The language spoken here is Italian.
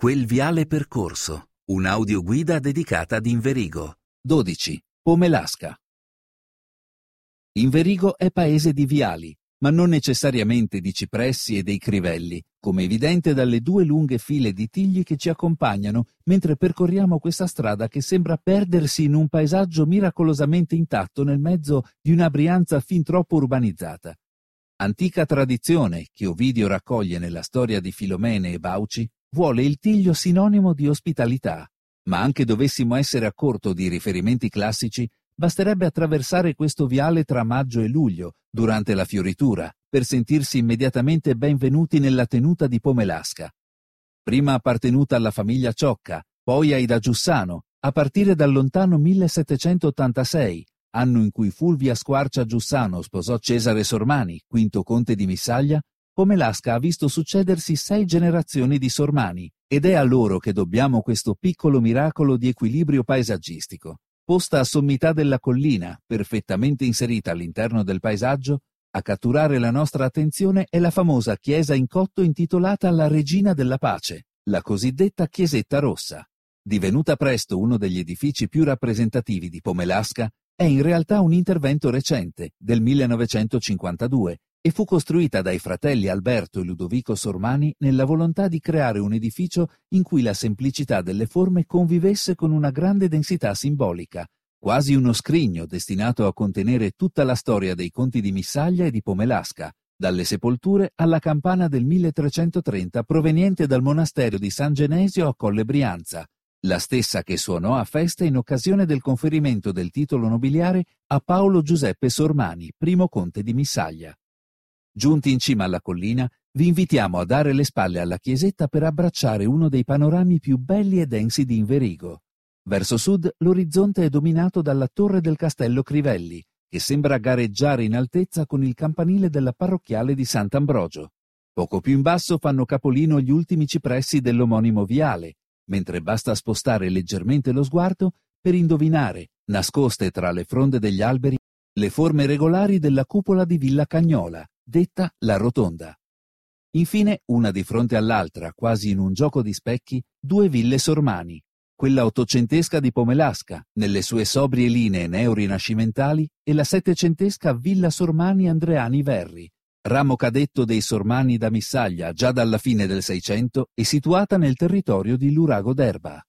Quel viale percorso, un'audioguida dedicata ad Inverigo. 12. Pomelasca. Inverigo è paese di viali, ma non necessariamente di cipressi e dei crivelli, come evidente dalle due lunghe file di tigli che ci accompagnano mentre percorriamo questa strada che sembra perdersi in un paesaggio miracolosamente intatto nel mezzo di una Brianza fin troppo urbanizzata. Antica tradizione che Ovidio raccoglie nella storia di Filomene e Bauci vuole il tiglio sinonimo di ospitalità, ma anche dovessimo essere a corto di riferimenti classici, basterebbe attraversare questo viale tra maggio e luglio, durante la fioritura, per sentirsi immediatamente benvenuti nella tenuta di Pomelasca. Prima appartenuta alla famiglia Ciocca, poi ai da Giussano, a partire dal lontano 1786, anno in cui Fulvia Squarcia Giussano sposò Cesare Sormani, quinto conte di Missaglia, Pomelasca ha visto succedersi sei generazioni di sormani ed è a loro che dobbiamo questo piccolo miracolo di equilibrio paesaggistico. Posta a sommità della collina, perfettamente inserita all'interno del paesaggio, a catturare la nostra attenzione è la famosa chiesa in cotto intitolata la Regina della Pace, la cosiddetta Chiesetta Rossa. Divenuta presto uno degli edifici più rappresentativi di Pomelasca, è in realtà un intervento recente, del 1952, e fu costruita dai fratelli Alberto e Ludovico Sormani nella volontà di creare un edificio in cui la semplicità delle forme convivesse con una grande densità simbolica, quasi uno scrigno destinato a contenere tutta la storia dei conti di Missaglia e di Pomelasca, dalle sepolture alla campana del 1330 proveniente dal monastero di San Genesio a Colle Brianza, la stessa che suonò a festa in occasione del conferimento del titolo nobiliare a Paolo Giuseppe Sormani, primo conte di Missaglia. Giunti in cima alla collina, vi invitiamo a dare le spalle alla chiesetta per abbracciare uno dei panorami più belli e densi di Inverigo. Verso sud l'orizzonte è dominato dalla torre del castello Crivelli, che sembra gareggiare in altezza con il campanile della parrocchiale di Sant'Ambrogio. Poco più in basso fanno capolino gli ultimi cipressi dell'omonimo viale, mentre basta spostare leggermente lo sguardo per indovinare, nascoste tra le fronde degli alberi, le forme regolari della cupola di Villa Cagnola, detta la Rotonda. Infine, una di fronte all'altra, quasi in un gioco di specchi, due ville sormani, quella ottocentesca di Pomelasca, nelle sue sobrie linee neorinascimentali, e la settecentesca Villa Sormani Andreani Verri, ramo cadetto dei Sormani da Missaglia già dalla fine del Seicento e situata nel territorio di Lurago d'Erba.